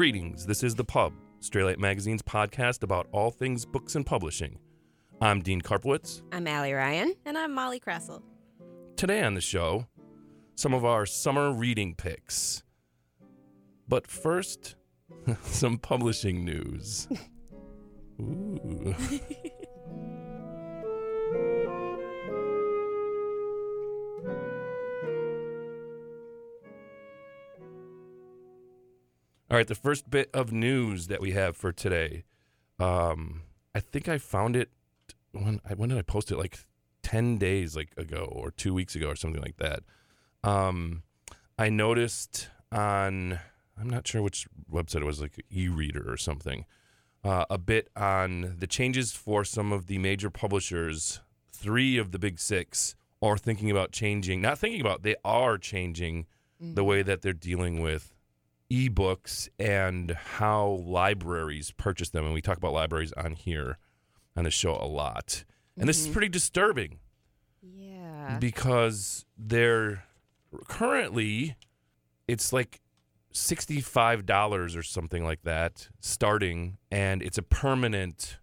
Greetings, this is The Pub, Straylight Magazine's podcast about all things books and publishing. I'm Dean Karpowicz. I'm Alley Ryan. And I'm Molly Krasel. Today on the show, some of our summer reading picks. But first, some publishing news. Ooh. All right, the first bit of news that we have for today. Um, I think I found it when when did I post it? Like ten days like ago or two weeks ago or something like that. Um, I noticed on I'm not sure which website it was, like e-reader or something. Uh, a bit on the changes for some of the major publishers. Three of the big six are thinking about changing. Not thinking about, they are changing the way that they're dealing with ebooks and how libraries purchase them. And we talk about libraries on here on the show a lot. And this is pretty disturbing Yeah. because they're currently it's like $65 or something like that starting and it's a permanent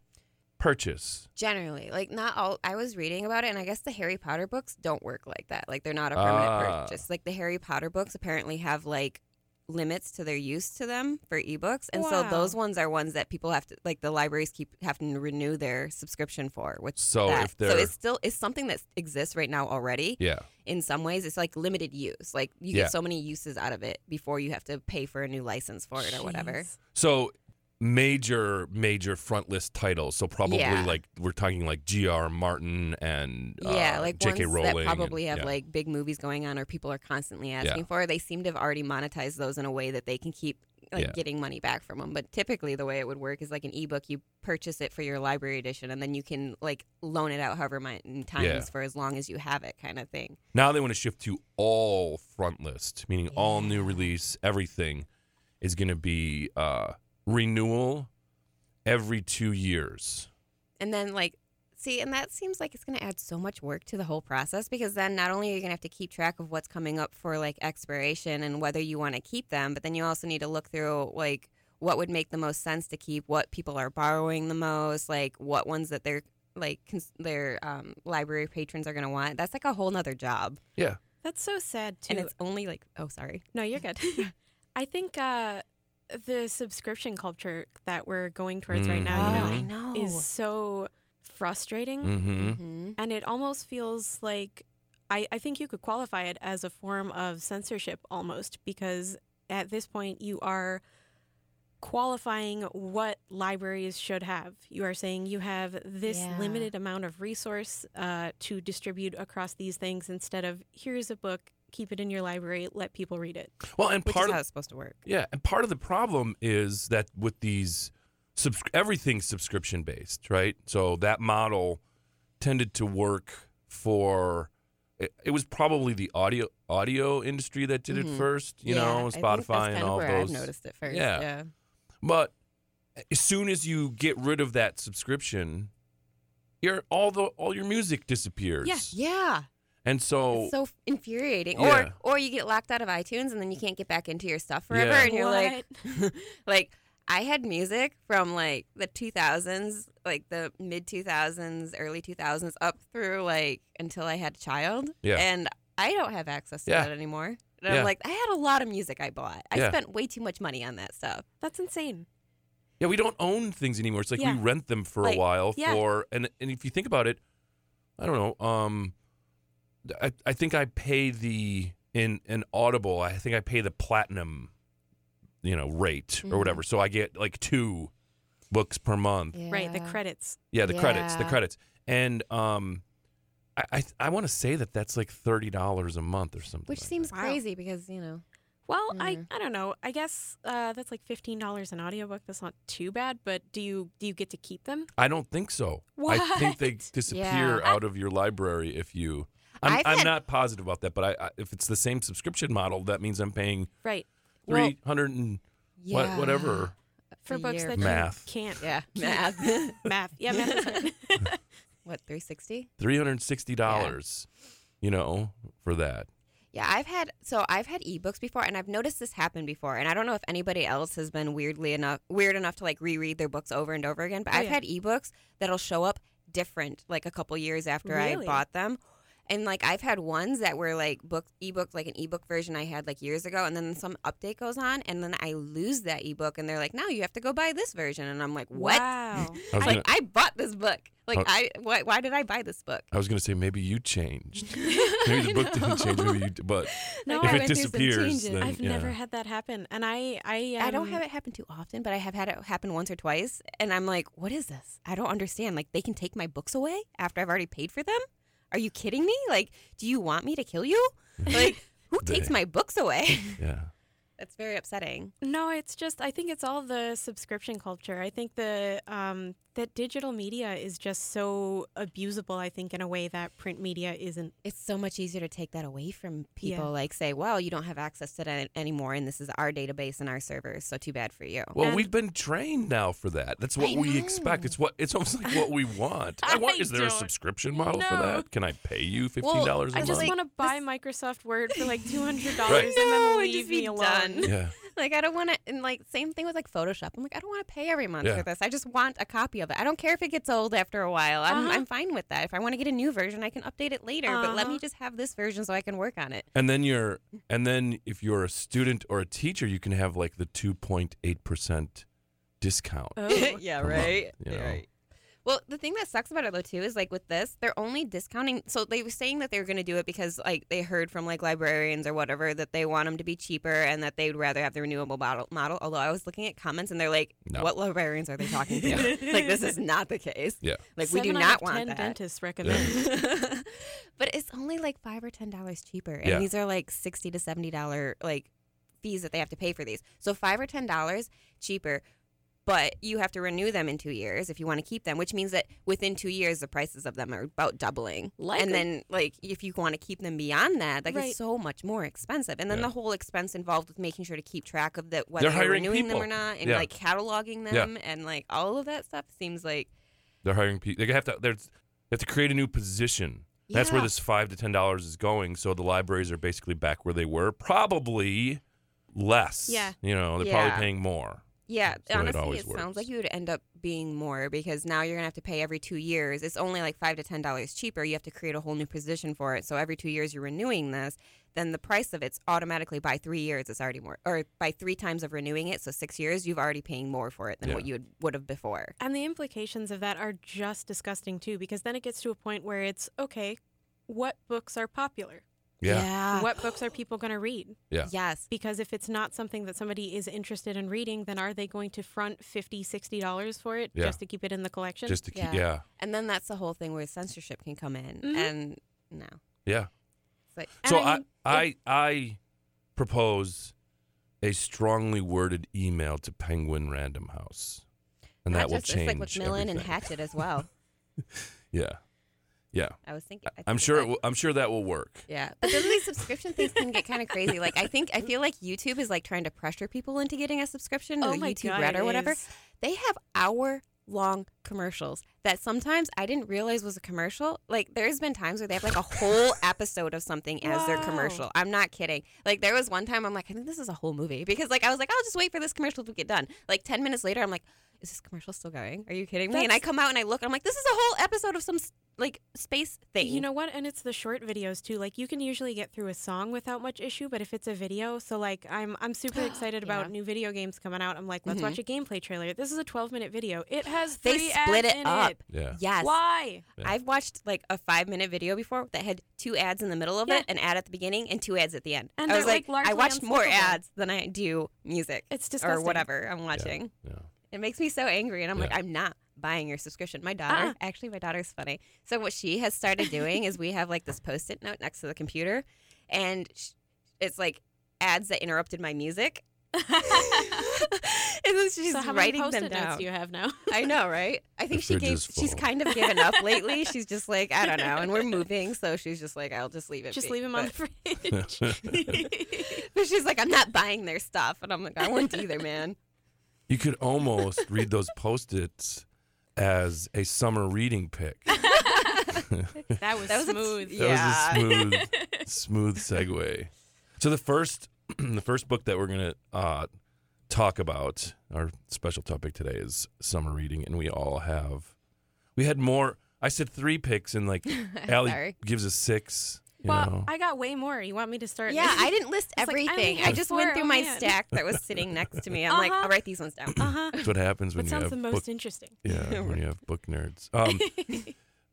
purchase. Generally, like not all. I was reading about it, and I guess the Harry Potter books don't work like that. Like they're not a permanent Ah. purchase. Like the Harry Potter books apparently have like limits to their use to them for ebooks, and so those ones are ones that people have to like the libraries keep having to renew their subscription for. Which So that. if so they're it's still it's something that exists right now already. yeah. In some ways, it's like limited use. Like you Yeah. get so many uses out of it before you have to pay for a new license for it or whatever. So major major front list titles. So probably Yeah. like we're talking like G.R. Martin and uh, Yeah, like J.K. ones Rowling. that probably and- have yeah. like big movies going on or people are constantly asking Yeah. for. They seem to have already monetized those in a way that they can keep like getting money back from them. But typically, the way it would work is like an ebook. You purchase it for your library edition, and then you can like loan it out however many times for as long as you have it, kind of thing. Now they want to shift to all front list, meaning all new release, everything is going to be uh, renewal every two years. And then like. See, and that seems like it's going to add so much work to the whole process because then not only are you going to have to keep track of what's coming up for like expiration and whether you want to keep them, but then you also need to look through like what would make the most sense to keep, what people are borrowing the most, like what ones that their like cons- their um, library patrons are going to want. That's like a whole nother job, Yeah. That's so sad too. and it's only like oh sorry, no, you're good. I think uh, the subscription culture that we're going towards right now, you Oh, know, I know. is so frustrating, Mm-hmm. Mhm. and it almost feels like I, I think you could qualify it as a form of censorship almost because at this point you are qualifying what libraries should have. You are saying you have this Yeah. limited amount of resource uh, to distribute across these things instead of here's a book, keep it in your library, let people read it. Well, and part is of how it's supposed to work. Yeah, and part of the problem is that with these subs- everything's subscription based, right? So that model tended to work for it, it was probably the audio audio industry that did it Mhm. first, you Yeah, know, I Spotify and all those. I've noticed it first. Yeah. yeah. But as soon as you get rid of that subscription, your all the all your music disappears. Yeah. Yeah. And so, It's so infuriating. Yeah. Or or you get locked out of iTunes and then you can't get back into your stuff forever Yeah. and you're like like I had music from like the 2000s, like the mid 2000s, early 2000s up through like until I had a child. Yeah. And I don't have access to Yeah. that anymore. And Yeah. I'm like I had a lot of music I bought. I Yeah. spent way too much money on that stuff. That's insane. yeah, we don't own things anymore. It's like Yeah. we rent them for Like, a while yeah. for and and if you think about it, I don't know, um I, I think I pay the in an Audible, I think I pay the platinum, you know, rate or Mhm. whatever. So I get like two books per month. Right, the credits. Yeah, the credits, the credits. And um I I, I want to say that that's like $30 a month or something. Which like seems Wow. crazy because, you know, Well, I, Mhm. I don't know. I guess uh, that's like fifteen dollars an audiobook. That's not too bad. But do you do you get to keep them? I don't think so. I think they disappear Yeah. out of your library if you. I'm, I've I'm had- not positive about that, but I, I, if it's the same subscription model, that means I'm paying Right. Well, three hundred and yeah. what, whatever. for a books year. that Math. you can't. Yeah, math. Math. Yeah, math is what, 360? Three hundred and sixty dollars, you know, for that. Yeah, I've had so I've had ebooks before, and I've noticed this happen before. And I don't know if anybody else has been weirdly enough weird enough to like reread their books over and over again. But Oh, I've yeah. had ebooks that'll show up different, like a couple years after I bought them. And like I've had ones that were like book ebook, like an ebook version I had like years ago, and then some update goes on, and then I lose that ebook, and they're like, "Now you have to go buy this version," and I'm like, "What?" Wow. I Like gonna, I bought this book. Like Oh. I, why, why did I buy this book? I was gonna say maybe you changed. Maybe the book didn't change. Maybe you, but No, if I it disappears, then, I've yeah. never had that happen, and I I I don't um, have it happen too often, but I have had it happen once or twice, and I'm like, "What is this? I don't understand. Like, they can take my books away after I've already paid for them? Are you kidding me? Like, do you want me to kill you? Like, who takes my books away? yeah. That's very upsetting. No, it's just I think it's all the subscription culture. I think the um that digital media is just so abusable. I think in a way that print media isn't. It's so much easier to take that away from people. Yeah. Like, say, well, you don't have access to that anymore, and this is our database and our servers, so too bad for you. Well, And- we've been trained now for that. That's what I we expect. It's what it's almost like what we want. I want. I Is there a don't subscription model for that? Can I pay you fifteen dollars I a just month? want to buy this- Microsoft Word for like two hundred dollars Right. and No, then just leave be me alone. done. yeah. Like I don't want to, and like same thing with like Photoshop. I'm like I don't want to pay every month Yeah. for this. I just want a copy of it. I don't care if it gets old after a while. I'm Uh-huh. I'm fine with that. If I want to get a new version, I can update it later. But let me Uh-huh. just have this version so I can work on it. And then you're, and then if you're a student or a teacher, you can have like the two point eight percent discount. Oh. yeah, per month, you know? Well, the thing that sucks about it though too is like with this, they're only discounting. So they were saying that they were going to do it because like they heard from like librarians or whatever that they want them to be cheaper and that they'd rather have the renewable model. Model. Although I was looking at comments and they're like, No. "What librarians are they talking to? like this is not the case. Yeah. Like we do out not of want ten that." dentists recommend. but it's only like five or ten dollars cheaper, and Yeah. these are like sixty to seventy dollar like fees that they have to pay for these. So five or ten dollars cheaper, but you have to renew them in two years if you want to keep them, which means that within two years the prices of them are about doubling. Like and a- then like if you want to keep them beyond that, like Right. it's so much more expensive. And then Yeah. the whole expense involved with making sure to keep track of that whether They're you're hiring renewing them or not, and Yeah. like cataloging Yeah. them, and like all of that stuff seems like They're hiring people. They have to. There's. They have to create a new position. That's where this five to ten dollars is going. So the libraries are basically back where they were, probably less. Yeah. You know, they're Yeah. probably paying more. Yeah, That's the way it honestly, it sounds like you would end up being more because now you're gonna have to pay every two years. It's only like five to ten dollars cheaper. You have to create a whole new position for it. So every two years you're renewing this, then the price of it's automatically by three years it's already more, or by three times of renewing it. So six years you've already paying more for it than Yeah. what you would, would have before. And the implications of that are just disgusting too, because then it gets to a point where it's okay, what books are popular? Yeah. what books are people going to read? Yeah. Yes. Because if it's not something that somebody is interested in reading, then are they going to front 50 $60 for it Yeah. just to keep it in the collection? Just to keep. Yeah. Yeah. And then that's the whole thing where censorship can come in, Mhm. and no, Yeah. it's like So I I mean, I I propose a strongly worded email to Penguin Random House, and not that will change. It's like with Millen and. Hachette as well. Yeah. Yeah. I was thinking. I I'm think sure. It that. will, I'm sure that will work. Yeah, but then these subscription things can get kind of crazy. Like I think I feel like YouTube is like trying to pressure people into getting a subscription to oh YouTube God, Red or whatever. is. They have hour long commercials that sometimes I didn't realize was a commercial. Like there's been times where they have like a whole episode of something as their commercial. I'm not kidding. Like there was one time I'm like I think this is a whole movie because like I was like I'll just wait for this commercial to get done. Like 10 minutes later I'm like is this commercial still going? Are you kidding me? and I come out and I look I'm like this is a whole episode of some s- like space thing. You know what? And it's the short videos too. Like you can usually get through a song without much issue, but if it's a video, so like I'm I'm super excited about new video games coming out. I'm like, let's Mhm. watch a gameplay trailer. This is a 12 minute video. It has they split ads it in up. It. Yeah. Yes. Why? Yeah. I've watched like a five minute video before that had two ads in the middle of Yeah. it, an ad at the beginning, and two ads at the end. And I was like, like, I watched more ads than I do music It's disgusting. or whatever I'm watching. Yeah. It makes me so angry, and I'm like, I'm not buying your subscription. My daughter, Uh-uh. actually, my daughter's funny. So what she has started doing is we have like this post-it note next to the computer, and it's like ads that interrupted my music. and then she's so how many writing post-it them notes down. do you have now? I know, right? I think The she gave. She's kind of given up lately. She's just like, I don't know, and we're moving, so she's just like, I'll just leave it. Just be. leave them on the fridge. But she's like, I'm not buying their stuff, and I'm like, I wouldn't either, man. You could almost read those post-its as a summer reading pick. that was That was a- smooth. That was a smooth Smooth segue. So the first, the first book that we're gonna uh, talk about, our special topic today is summer reading, and we all have, we had more. I said three picks, and like Alley gives us six. You well, know, I got way more. You want me to start? Yeah, I didn't list It's like, I only everything. I just went through my man. stack that was sitting next to me. I'm like, Uh-huh. I'll write these ones down. Uh huh. that's what happens when That you sounds have the book. most interesting. Yeah, when you have book nerds. Um,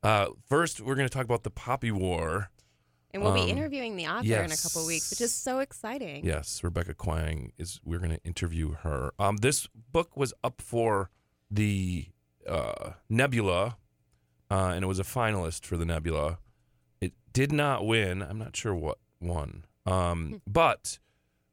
uh, first, we're gonna talk about the Poppy War. And we'll Um, be interviewing the author in a couple yes. weeks, which is so exciting. Yes, Rebecca Kuang is. We're going to interview her. Um, this book was up for the uh, Nebula, uh, and it was a finalist for the Nebula. Did not win. I'm not sure what won, um, but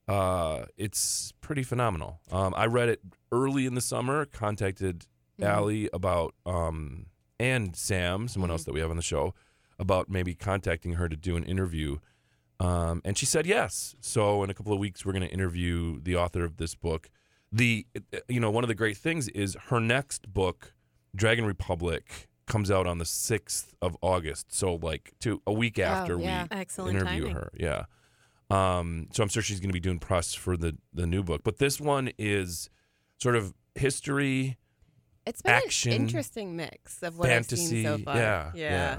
uh, it's pretty phenomenal. Um, I read it early in the summer. Contacted Mhm. Alley about um, and Sam, someone else that we have on the show, about maybe contacting her to do an interview. Um, and she said yes. So in a couple of weeks, we're going to interview the author of this book. The you know one of the great things is her next book, Dragon Republic, comes out on the sixth of August. So like two a week after yeah. we Excellent interview timing. her. Yeah. Um, so I'm sure she's going to be doing press for the the new book. But this one is sort of history, It's been Action, an interesting mix of what I've fantasy. seen so far. Yeah, yeah.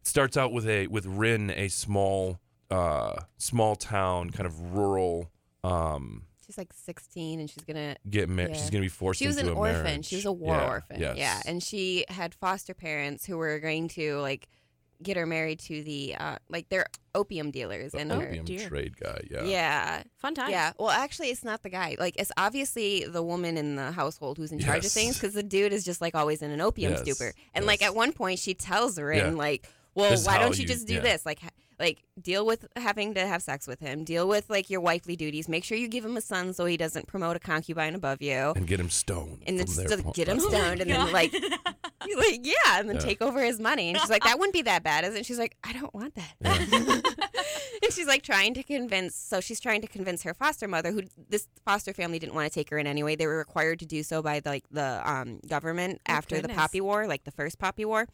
It starts out with a with Rin, a small uh small town, kind of rural. Um, She's like 16 and she's gonna. get married. Yeah. She's going to be forced She was into an a orphan. marriage. She was a war Yeah, orphan. Yes. Yeah, and she had foster parents who were going to like get her married to the uh like they're opium dealers the and her. opium dear. trade guy. Yeah. Yeah, Fun times. yeah. Well, actually, it's not the guy. Like, it's obviously the woman in the household who's in charge of things because the dude is just like always in an opium Yes, stupor. And like at one point, she tells her, Yeah. and like, well, This why don't you you- just do yeah. this? Like, ha- like deal with having to have sex with him. Deal with like your wifely duties. Make sure you give him a son so he doesn't promote a concubine above you. And get him stoned. And then from just to get him Oh stoned, and then God. like, like yeah, and then Yeah. take over his money. And she's like, that wouldn't be that bad, is it? And she's like, I don't want that. and she's like trying to convince. So she's trying to convince her foster mother, who this foster family didn't want to take her in anyway. They were required to do so by the, like the um, government Oh, after the. Poppy War, like the first Poppy War.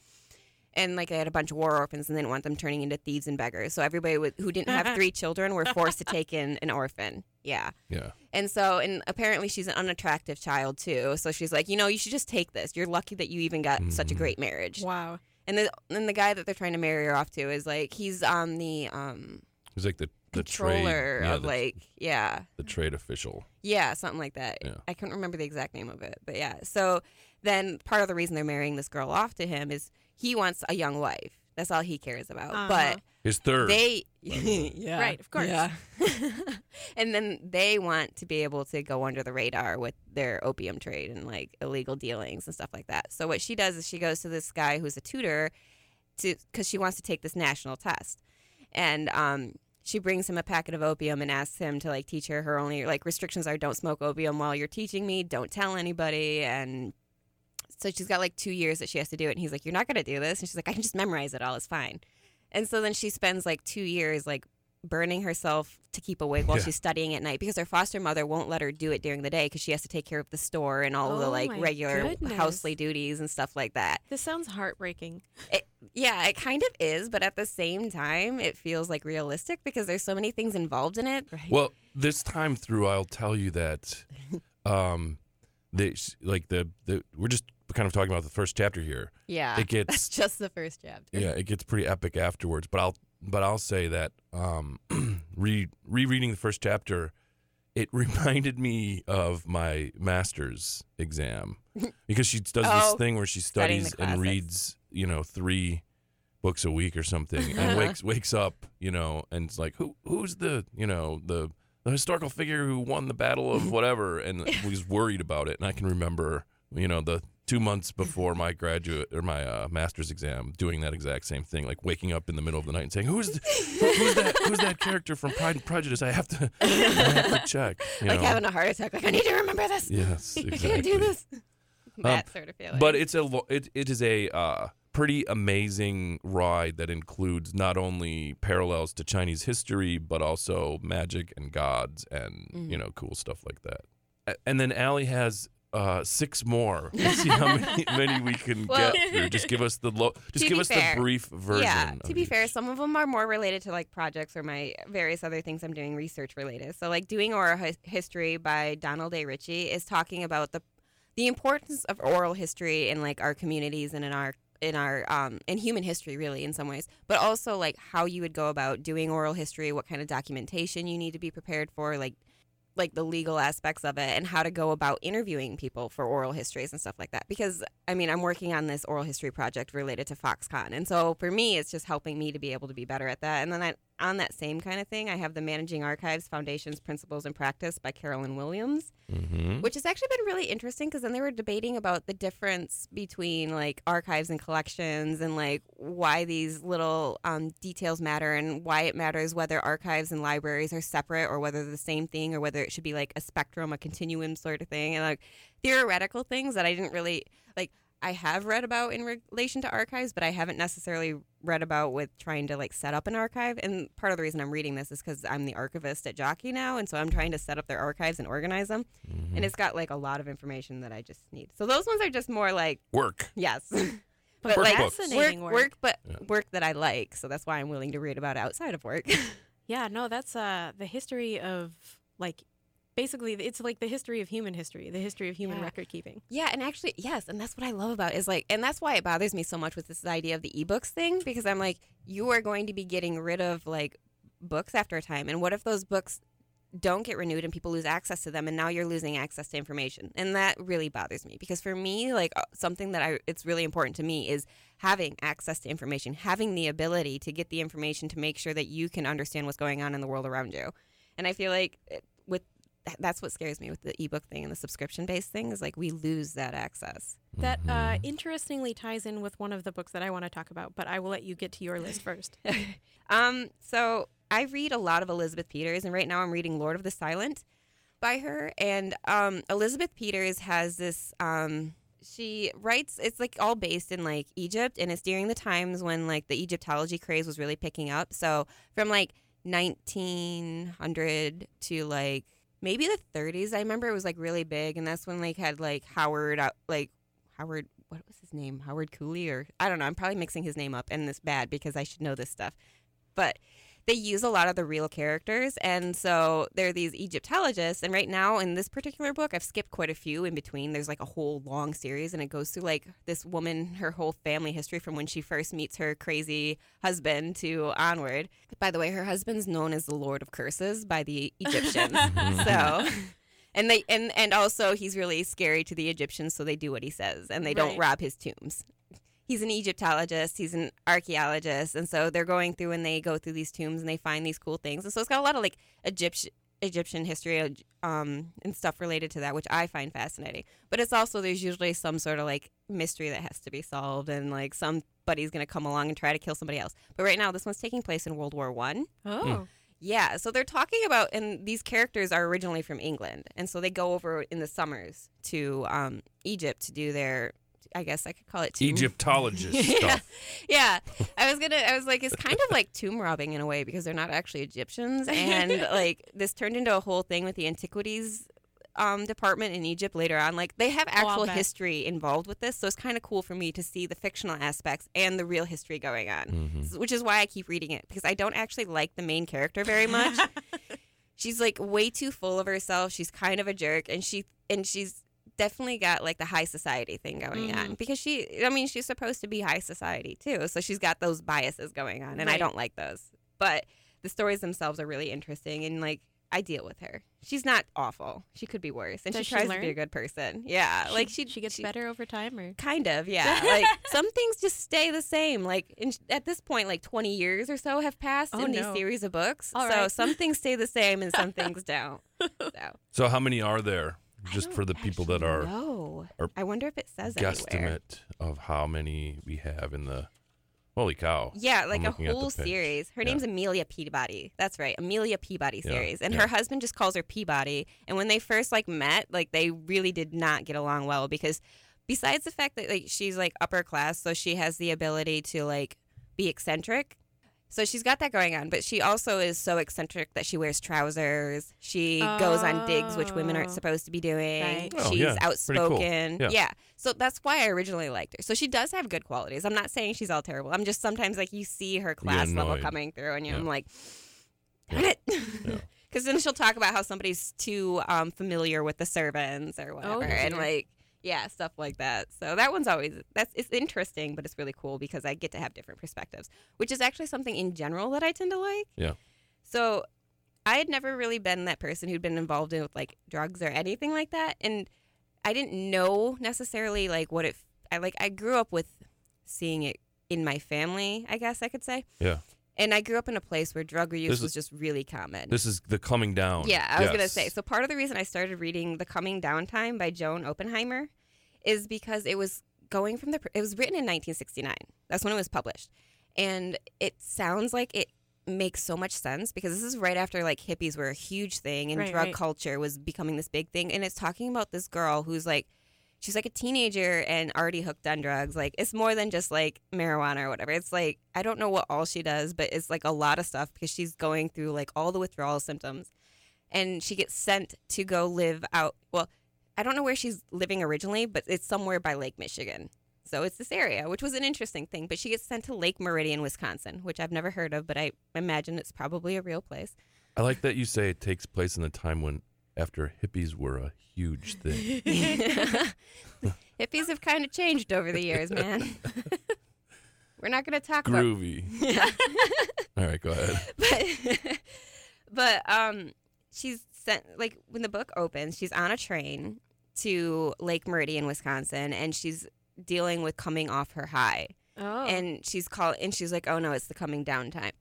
And like they had a bunch of war orphans, and they didn't want them turning into thieves and beggars. So everybody with, who didn't have three children were forced to take in an orphan. Yeah. Yeah. And so, and apparently she's an unattractive child too. So she's like, you know, you should just take this. You're lucky that you even got such a Mhm. great marriage. Wow. And the and the guy that they're trying to marry her off to is like, he's on the um He's like the the controller trade, yeah, of the, like, yeah, the trade official. yeah, something like that. Yeah. I couldn't remember the exact name of it, but yeah. So then part of the reason they're marrying this girl off to him is he wants a young wife. That's all he cares about. Uh-huh. But His third. they by the way. yeah Right, of course. yeah. and then they want to be able to go under the radar with their opium trade and like illegal dealings and stuff like that so what she does is she goes to this guy who's a tutor to because she wants to take this national test and um she brings him a packet of opium and asks him to like teach her her only like restrictions are don't smoke opium while you're teaching me don't tell anybody and so she's got like two years that she has to do it and he's like you're not going to do this and she's like i can just memorize it all it's fine and so then she spends like two years like burning herself to keep awake while Yeah. she's studying at night because her foster mother won't let her do it during the day because she has to take care of the store and all of the Oh like regular goodness. housely duties and stuff like that. This sounds heartbreaking. Yeah, it kind of is, but at the same time, it feels like realistic because there's so many things involved in it. Right. Well, this time through, I'll tell you that, um, they like the the we're just kind of talking about the first chapter here. Yeah, It gets that's just the first chapter. yeah, it gets pretty epic afterwards. But I'll but I'll say that um, re rereading the first chapter, it reminded me of my master's exam because she does Oh, this thing where she studies and reads you know three books a week or something and wakes wakes up you know and it's like who who's the you know the the historical figure who won the battle of whatever and was worried about it and I can remember you know the two months before my graduate or my uh, master's exam doing that exact same thing like waking up in the middle of the night and saying who's the, who- who's that who's that character from Pride and Prejudice I have to I have to check you Like know? having a heart attack. Like I need to remember this. yes I exactly can't do this. That sort of feeling. but it's a it, it is a uh, pretty amazing ride that includes not only parallels to Chinese history but also magic and gods and Mm-hmm. you know cool stuff like that. And then Alley has uh, six more. Let's see how many, many we can Well- get through. Just give us the low. Just give us fair- the brief version. Yeah, to be fair, some of them are more related to like projects or my various other things I'm doing research related. So like doing oral his- history by Donald A. Ritchie is talking about the the importance of oral history in like our communities and in our in our um in human history really in some ways, but also like how you would go about doing oral history, what kind of documentation you need to be prepared for, like like the legal aspects of it and how to go about interviewing people for oral histories and stuff like that. Because I mean, I'm working on this oral history project related to Foxconn, and so for me, it's just helping me to be able to be better at that. And then I, on that same kind of thing, I have the Managing Archives Foundations Principles and Practice by Carolyn Williams, Mhm. which has actually been really interesting because then they were debating about the difference between like archives and collections and like why these little um, details matter and why it matters whether archives and libraries are separate or whether they're the same thing or whether it should be like a spectrum, a continuum sort of thing, and like theoretical things that I didn't really like. I have read about in relation to archives, but I haven't necessarily read about with trying to like set up an archive. And part of the reason I'm reading this is because I'm the archivist at Jockey now, and so I'm trying to set up their archives and organize them Mhm. and it's got like a lot of information that I just need. So those ones are just more like work. yes, But Workbooks. like fascinating work, work. work, but Yeah. work that I like. So that's why I'm willing to read about it outside of work. Yeah, no, that's uh the history of like basically it's like the history of human history, the history of human Yeah. record keeping. yeah, and actually yes, and that's what I love about it, is like, and that's why it bothers me so much with this idea of the ebooks thing because I'm like, you are going to be getting rid of like books after a time, and what if those books don't get renewed and people lose access to them and now you're losing access to information and that really bothers me because for me like uh, something that I it's really important to me is having access to information having the ability to get the information to make sure that you can understand what's going on in the world around you and I feel like it, that's what scares me with the ebook thing and the subscription based thing is like we lose that access That uh, Mhm. interestingly ties in with one of the books that I want to talk about, but I will let you get to your list first. um, so I read a lot of Elizabeth Peters, and right now I'm reading Lord of the Silent by her. And um, Elizabeth Peters has this. Um, she writes. It's like all based in like Egypt, and it's during the times when like the Egyptology craze was really picking up. So from like 1900 to like maybe the 30s. I remember it was like really big, and that's when like had like Howard, uh, like Howard. What was his name? Howard Cooley, or I don't know. I'm probably mixing his name up, and it's bad because I should know this stuff. But they use a lot of the real characters, and so they're these Egyptologists. And right now, in this particular book, I've skipped quite a few in between. There's like a whole long series, and it goes through like this woman, her whole family history from when she first meets her crazy husband to onward. By the way, her husband's known as the Lord of Curses by the Egyptians. Mm-hmm. so. And they and and also he's really scary to the Egyptians, so they do what he says, and they don't rob his tombs. He's an Egyptologist, he's an archaeologist, and so they're going through and they go through these tombs and they find these cool things, and so it's got a lot of like Egyptian Egyptian history um, and stuff related to that, which I find fascinating. But it's also there's usually some sort of like mystery that has to be solved, and like somebody's gonna come along and try to kill somebody else. But right now, this one's taking place in World War One. Oh. Yeah, so they're talking about, and these characters are originally from England, and so they go over in the summers to um, Egypt to do their, I guess I could call it tomb. Egyptologist yeah, stuff. yeah. I was gonna, I was like, it's kind of like tomb robbing in a way because they're not actually Egyptians, and like this turned into a whole thing with the antiquities um, department in Egypt later on. Like they have Oh, actual bet. history involved with this, so it's kind of cool for me to see the fictional aspects and the real history going on Mhm. which is why I keep reading it because I don't actually like the main character very much. she's like way too full of herself. She's kind of a jerk, and she and she's definitely got like the high society thing going on mm-hmm. because she. I mean, she's supposed to be high society too, so she's got those biases going on, and I don't like those. But the stories themselves are really interesting, and like I deal with her. She's not awful. She could be worse, and Does she she tries to be a good person. Yeah, like she she gets better over time, or Kind of, yeah. Like some things just stay the same. Like in, at this point, like 20 years or so have passed Oh, in no. these series of books. All so right. some things stay the same and some things don't. So So how many are there? Just for the people that are are I wonder if it says anywhere. guesstimate of how many we have in the. Holy cow! Yeah, like I'm a looking at the whole series. Her Yeah. name's Amelia Peabody. That's right, Amelia Peabody Yeah, series. And yeah. her husband just calls her Peabody. And when they first like met, like they really did not get along well because besides the fact that like she's like upper class, so she has the ability to like be eccentric. So she's got that going on, but she also is so eccentric that she wears trousers. She goes on digs, which women aren't Oh. supposed to be doing. Right. Oh, She's yeah. Pretty cool. outspoken. Yeah. So that's why I originally liked her. So she does have good qualities. I'm not saying she's all terrible. I'm just sometimes like you see her class level coming through, and you Yeah. I'm like, darn it. Yeah. Because then she'll talk about how somebody's too um, familiar with the servants or whatever, and like yeah, stuff like that. So that one's always that's it's interesting, but it's really cool because I get to have different perspectives, which is actually something in general that I tend to like. Yeah. So I had never really been that person who'd been involved in with like drugs or anything like that, and I didn't know necessarily like what it. I like I grew up with seeing it in my family, I guess I could say. Yeah. And I grew up in a place where drug use This is- was just really common. This is the coming down. Yeah, I was gonna say. So part of the reason I started reading The Coming Down Time by Joan Oppenheimer is because it was going from the. It was written in 1969. That's when it was published, and it sounds like it makes so much sense because this is right after like hippies were a huge thing and Right, drug right. culture was becoming this big thing, and it's talking about this girl who's like. She's like a teenager and already hooked on drugs. Like it's more than just like marijuana or whatever. It's like I don't know what all she does, but it's like a lot of stuff because she's going through like all the withdrawal symptoms and she gets sent to go live out. Well, I don't know where she's living originally, but it's somewhere by Lake Michigan. So it's this area, which was an interesting thing. But she gets sent to Lake Meridian, Wisconsin, which I've never heard of, but I imagine it's probably a real place. I like that you say it takes place in the time when after hippies were a huge thing. Hippies have kind of changed over the years, man. We're not going to talk about Groovy. All right, go ahead. but but um she's sent like when the book opens she's on a train to lake meridian wisconsin and she's dealing with coming off her high Oh. and she's called and she's like oh no it's the coming down time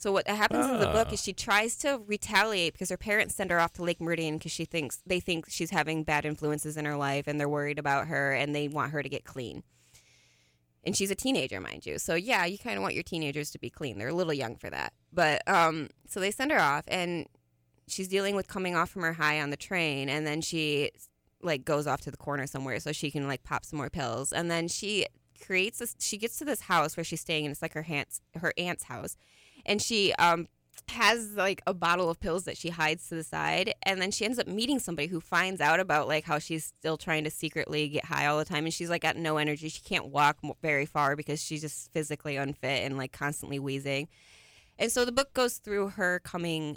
so what happens in the book Ah. is she tries to retaliate because her parents send her off to lake meridian because she thinks they think she's having bad influences in her life and they're worried about her and they want her to get clean and she's a teenager, mind you. So yeah, you kind of want your teenagers to be clean. They're a little young for that. But um, so they send her off, and she's dealing with coming off from her high on the train, and then she like goes off to the corner somewhere so she can like pop some more pills, and then she creates this. She gets to this house where she's staying, and it's like her aunt's her aunt's house, and she um has like a bottle of pills that she hides to the side and then she ends up meeting somebody who finds out about like how she's still trying to secretly get high all the time and she's like got no energy she can't walk very far because she's just physically unfit and like constantly wheezing and so the book goes through her coming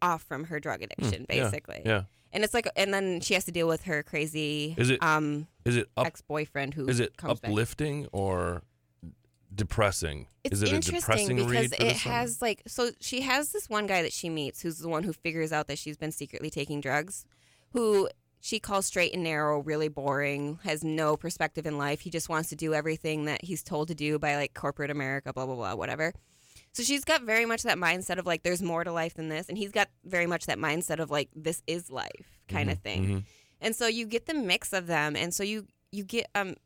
off from her drug addiction Hmm, basically Yeah. and it's like and then she has to deal with her crazy Is it um Is it up ex-boyfriend who is it comes back. uplifting or depressing? It's is it a interesting depressing because read it has like so she has this one guy that she meets who's the one who figures out that she's been secretly taking drugs, who she calls straight and narrow, really boring, has no perspective in life. He just wants to do everything that he's told to do by like corporate America, blah blah blah, whatever. So she's got very much that mindset of like there's more to life than this, and he's got very much that mindset of like this is life kind of Mhm, thing mhm. and so you get the mix of them and so you you get um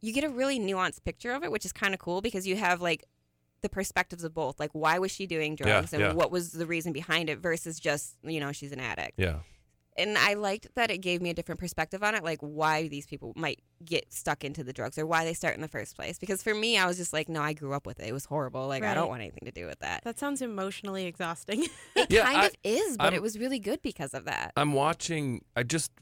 you get a really nuanced picture of it which is kind of cool because you have like the perspectives of both like why was she doing Yeah, drugs and yeah. what was the reason behind it versus just you know she's an addict Yeah. And i liked that it gave me a different perspective on it like why these people might get stuck into the drugs or why they start in the first place because for me i was just like no i grew up with it it was horrible like i don't want anything to do with that that sounds emotionally exhausting. it Yeah, kind I- of is but I'm- it was really good because of that I'm watching. I just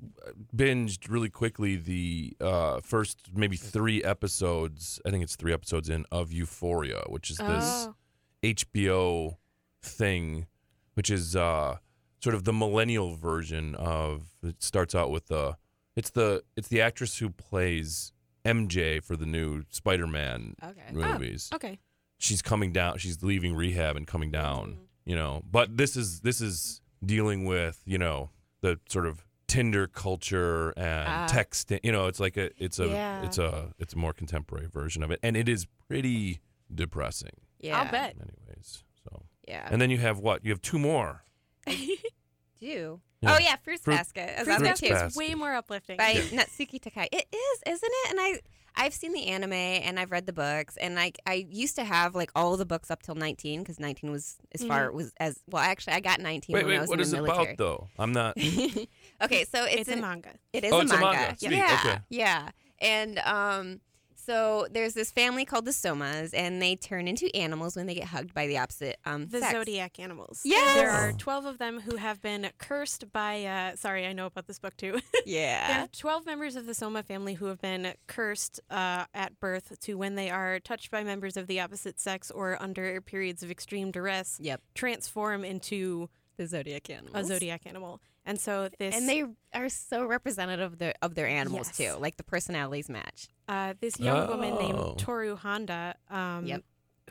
binged really quickly the uh, first maybe three episodes. I think it's three episodes in of Euphoria, which is this Oh. HBO thing, which is uh, sort of the millennial version of. It starts out with the. It's the it's the actress who plays MJ for the new Spider-Man okay oh, movies. Okay. She's coming down. She's leaving rehab and coming down. Mm-hmm. You know, but this is this is dealing with you know the sort of Tinder culture and ah. texting. You know, it's like a it's a Yeah. it's a it's a more contemporary version of it, and it is pretty depressing yeah I'll bet. Anyways. So, yeah and then you have what? You have two more. do. Yeah. Oh yeah, Fruits Fruit- Basket. Is Fruit Fruits too. Basket. Basket's way more uplifting. By Natsuki Takaya. It is, isn't it? And I I've seen the anime and I've read the books and like I used to have like all the books up till 19 because 19 was as far was as well. Actually, I got 19 Wait, when I wait. was What in is the it military. about though? I'm not. okay, so it's, it's, a manga. It is Oh, a it's a manga. manga. Sweet, Yeah, okay. yeah. And um, So there's this family called the Sohmas, and they turn into animals when they get hugged by the opposite um, The sex. zodiac animals. Yes! There are. 12 of them who have been cursed by, uh, sorry, I know about this book too. Yeah. There are 12 members of the Sohma family who have been cursed uh, at birth to when they are touched by members of the opposite sex or under periods of extreme duress, Yep. transform into The zodiac animals. a zodiac animal. And so this And they are so representative of their of their animals Yes. too. Like the personalities match. uh, this young woman Oh. named Tohru Honda, um, Yep.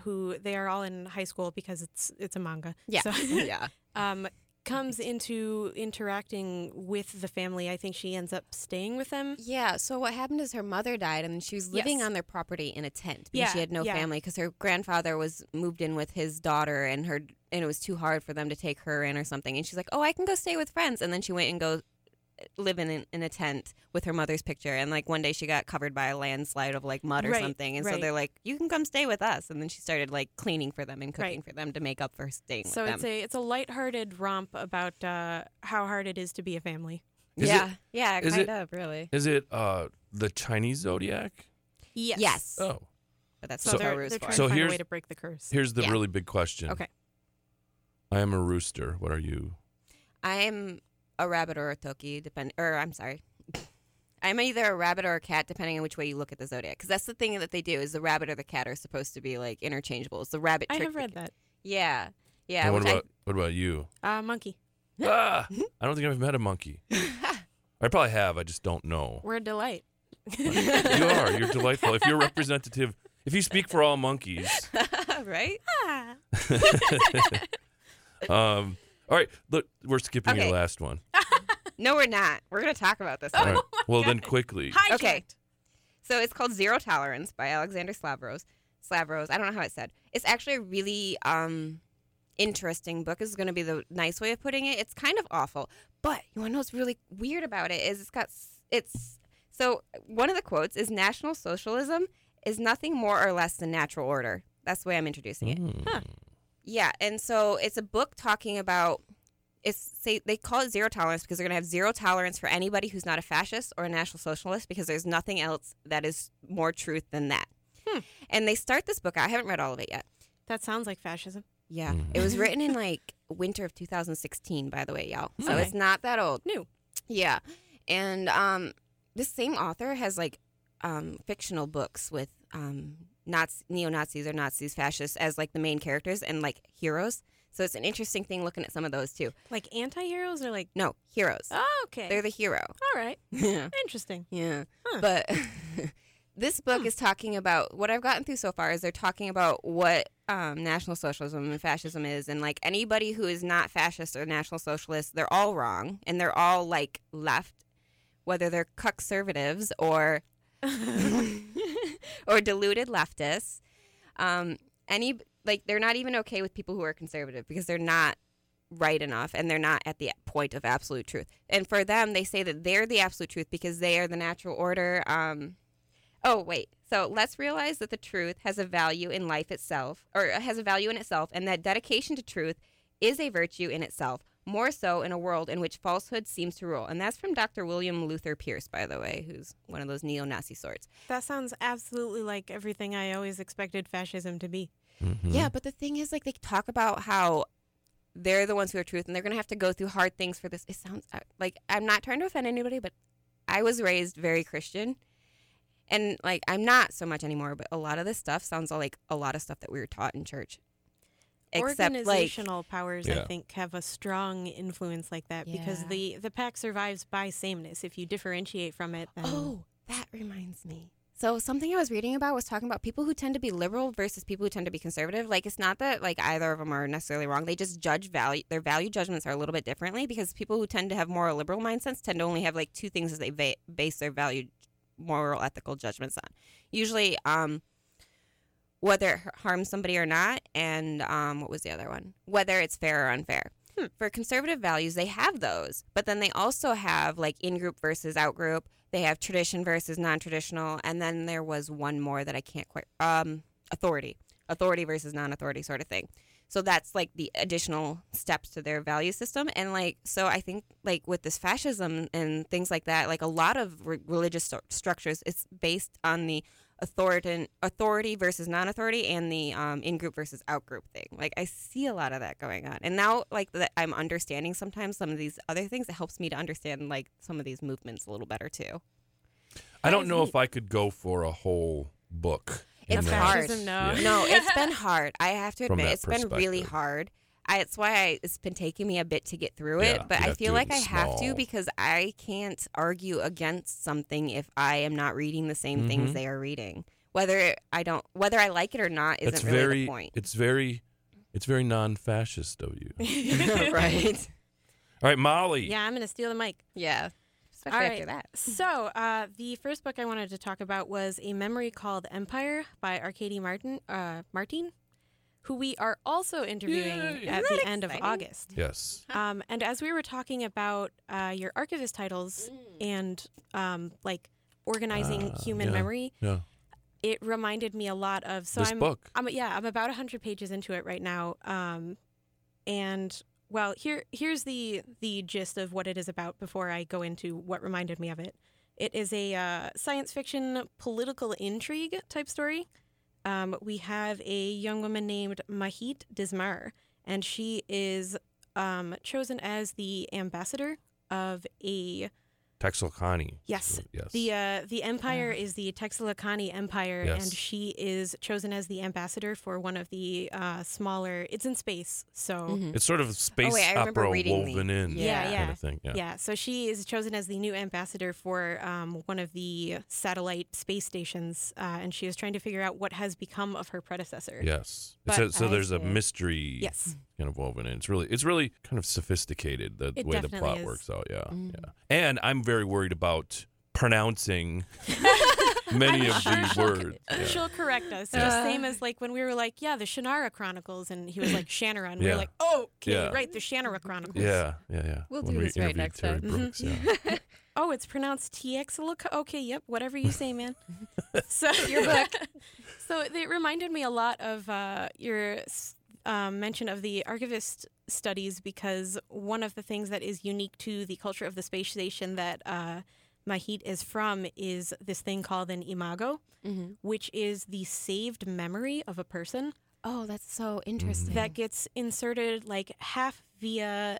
who they are all in high school because it's it's a manga. Yeah. So, yeah. um, comes into interacting with the family. I think she ends up staying with them. Yeah. So what happened is her mother died, and she was living Yes. on their property in a tent because Yeah, she had no yeah. family because her grandfather was moved in with his daughter, and her and it was too hard for them to take her in or something. And she's like, "Oh, I can go stay with friends," and then she went and go live in in a tent with her mother's picture. And like one day she got covered by a landslide of like mud or Right, something, and so they're like, "You can come stay with us." And then she started like cleaning for them and cooking Right. for them to make up for staying So with it's them. a it's a lighthearted romp about uh, how hard it is to be a family. Is yeah, it- yeah, is kind it- of really. Is it uh the Chinese zodiac? Yes. Yes, Oh, but that's So, what they're, they're trying So to find a here's- way to break the curse. here's the Yeah. really big question. Okay. I am a rooster. What are you? I'm a rabbit or a toki, depend. Or I'm sorry, I'm either a rabbit or a cat, depending on which way you look at the zodiac. Because that's the thing that they do is the rabbit or the cat are supposed to be like interchangeable. It's the rabbit. I trick have the read that. Yeah, yeah. and what which I- about what about you? Uh, monkey. ah, I don't think I've met a monkey. I probably have. I just don't know. We're a delight. you are. You're delightful. If you're representative, if you speak for all monkeys, right? Ah. Um, all right. Look, we're skipping Okay. your last one. No, we're not. We're gonna talk about this. All one. right. Well, then quickly. Hijacked. Okay. So it's called Zero Tolerance by Alexander Slavros. Slavros. I don't know how it's said. It's actually a really um, interesting book. Is going to be the nice way of putting it. It's kind of awful, but you want to know what's really weird about it is it's got s- it's so one of the quotes is National Socialism is nothing more or less than natural order. That's the way I'm introducing it. Mm. Yeah, and so it's a book talking about it's say they call it zero tolerance because they're going to have zero tolerance for anybody who's not a fascist or a national socialist because there's nothing else that is more truth than that. Hmm. And they start this book. I haven't read all of it yet. That sounds like fascism. Yeah, Mhm. it was written in like winter of 2016, by the way, y'all. So Okay. it's not that old. New. Yeah, and um, this same author has like um, fictional books with um, Nazi, neo Nazis or Nazis, fascists as like the main characters and like heroes. So it's an interesting thing looking at some of those too. Like anti-heroes or like No, heroes. oh, okay. They're the hero. All right. Yeah. Interesting. Yeah. Huh. But this book is talking about what I've gotten through so far is they're talking about what um, National Socialism and fascism is. And like anybody who is not fascist or National Socialist, they're all wrong. And they're all like left, whether they're conservatives or or deluded leftists. Um, any like they're not even okay with people who are conservative because they're not right enough and they're not at the point of absolute truth. And for them, they say that they're the absolute truth because they are the natural order. Um, oh wait, so let's realize that the truth has a value in life itself, or has a value in itself, and that dedication to truth is a virtue in itself. More so in a world in which falsehood seems to rule. And that's from Dr. William Luther Pierce, by the way, who's one of those neo Nazi sorts. That sounds absolutely like everything I always expected fascism to be. Mhm. Yeah, but the thing is, like, they talk about how they're the ones who are truth and they're going to have to go through hard things for this. It sounds uh, like I'm not trying to offend anybody, but I was raised very Christian. And, like, I'm not so much anymore, but a lot of this stuff sounds like a lot of stuff that we were taught in church. Except, like, Organizational powers, I think, have a strong influence like that because the the pack survives by sameness. If you differentiate from it, then Oh, that reminds me. So something I was reading about was talking about people who tend to be liberal versus people who tend to be conservative. Like it's not that like either of them are necessarily wrong. They just judge value. Their value judgments are a little bit differently because people who tend to have more liberal mindsets tend to only have like two things that they va- base their value, moral, ethical judgments on. Usually, um, whether it harms somebody or not, and um, what was the other one? Whether it's fair or unfair. Hmm. For conservative values, they have those, but then they also have like in group versus out group. They have tradition versus non traditional, and then there was one more that I can't quite um, authority, authority versus non authority sort of thing. So that's like the additional steps to their value system, and like so I think like with this fascism and things like that, like a lot of re- religious st- structures, it's based on the authority authority versus non-authority and the um, in-group versus out-group thing. Like I see a lot of that going on, and now like that I'm understanding sometimes some of these other things. It helps me to understand like some of these movements a little better too. I don't know neat. if I could go for a whole book. It's hard. No. Yeah. No, it's been hard. I have to admit, it's been really hard. I, it's why I, it's been taking me a bit to get through Yeah, it, but I feel like in I have to because I can't argue against something if I am not reading the same things Mhm. they are reading. Whether I don't, whether I like it or not, isn't That's really very. the point. It's very. It's very non-fascist of you. right? All right, Molly. yeah, I'm gonna steal the mic. Yeah. Especially All after that. So, uh, the first book I wanted to talk about was A Memory Called Empire by Arkady Martin, uh, Martine, who we are also interviewing Yay. at the that end of? August. Yes. Um, and as we were talking about uh, your archivist titles and um, like organizing Ah, human yeah. memory, Yeah. it reminded me a lot of. So this I'm, book. I'm yeah, I'm about hundred pages into it right now. Um, and well, here here's the the gist of what it is about before I go into what reminded me of it. It is a uh, science fiction political intrigue type story. Um, we have a young woman named Mahit Dzmare, and she is um, chosen as the ambassador of a Teixcalaanli. Yes. Yes. the uh, the empire is the Teixcalaanli Empire, Yes. and she is chosen as the ambassador for one of the uh, smaller. It's in space, so Mhm. it's sort of space wait, opera reading the- woven in. Yeah, kind yeah. of thing. Yeah. yeah. So she is chosen as the new ambassador for um, one of the satellite space stations, uh, and she is trying to figure out what has become of her predecessor. Yes. But so so I there's a mystery Yes. kind of woven in. It's really it's really kind of sophisticated the It way the plot is. works out. Yeah. Mm. Yeah. And I'm very worried about pronouncing many I'm of sure these she'll- words. Yeah. She'll correct us. Yeah. Just same as like when we were like, yeah, the Shannara Chronicles, and he was like Shannara, and we Yeah. were like, oh, okay, Yeah. right, the Shannara Chronicles. Yeah, yeah, yeah. We'll When do we this right next Terry time. Brooks, yeah. Oh, it's pronounced TX. Okay, yep, whatever you say, man. so Your book. so it reminded me a lot of uh, your s- um, mention of the archivist studies because one of the things that is unique to the culture of the space station that uh, Mahit is from is this thing called an imago, Mhm. which is the saved memory of a person Oh, that's so interesting. that gets inserted like half via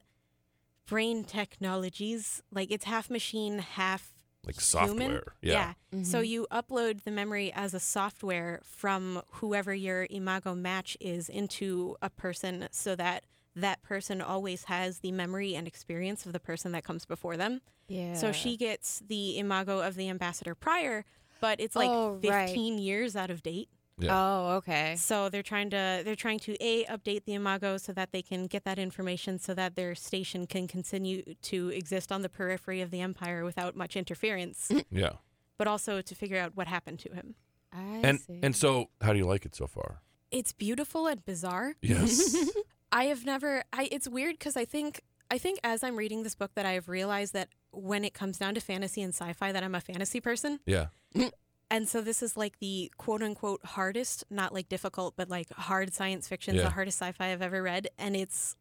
brain technologies, like it's half machine, half Like human. software. Yeah. So Mhm. you upload the memory as a software from whoever your imago match is into a person so that that person always has the memory and experience of the person that comes before them. yeah. So she gets the imago of the ambassador prior, but it's like Oh, right. 15 years out of date. Yeah. Oh, okay. So they're trying to they're trying to a update the imago so that they can get that information so that their station can continue to exist on the periphery of the empire without much interference, Yeah. but also to figure out what happened to him. I And see. and so how do you like it so far? It's beautiful and bizarre. Yes. I have never I it's weird cuz I think I think as I'm reading this book that I have realized that when it comes down to fantasy and sci-fi that I'm a fantasy person. yeah. And so this is like the quote unquote hardest, not like difficult, but like hard science fiction, Yeah. the hardest sci-fi I've ever read, and it's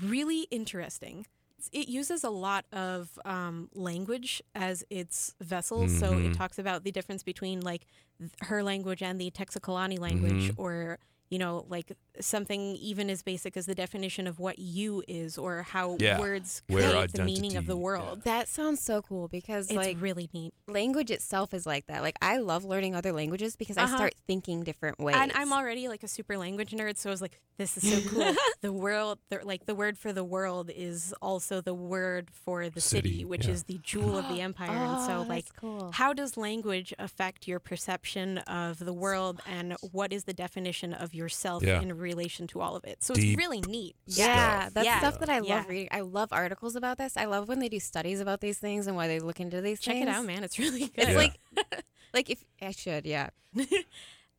really interesting. It uses a lot of um, language as its vessel, so Mhm. it talks about the difference between like th- her language and the Teixcalaanli language, Mhm. or you know, like something even as basic as the definition of what you is, or how Yeah. words Where create the meaning of the identity- world. that sounds so cool because It's like really neat. language itself is like that. Like I love learning other languages because I Uh-huh. start thinking different ways. And I'm already like a super language nerd, so I was like, "This is so cool." the world, the, like the word for the world, is also the word for the city, City, which yeah. is the jewel of the empire. and so, Oh, like, cool. how does language affect your perception of the world, and what is the definition of yourself Yeah. in relation to all of it? So Deep it's really neat. Yeah, that's Yeah. stuff that I love Yeah. reading. I love articles about this. I love when they do studies about these things and why they look into these Check things. it out, man. It's really good. It's Yeah. like, like if I should, yeah.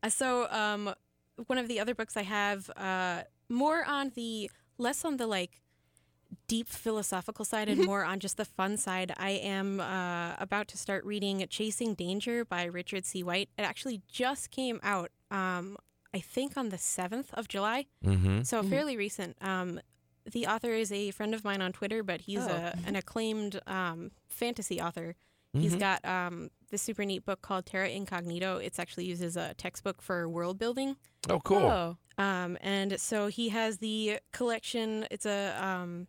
Uh, so um, one of the other books I have uh, more on the less on the like deep philosophical side and more on just the fun side. I am uh, about to start reading Chasing Danger by Richard C. White. It actually just came out. Um, I think on the seventh of July, Mm-hmm. so Mhm. fairly recent. Um, the author is a friend of mine on Twitter, but he's Oh. a, an acclaimed um, fantasy author. He's Mhm. got um, this super neat book called Terra Incognito. It's actually used as a textbook for world building. Oh, cool. Oh. Um, and so he has the collection. It's a um,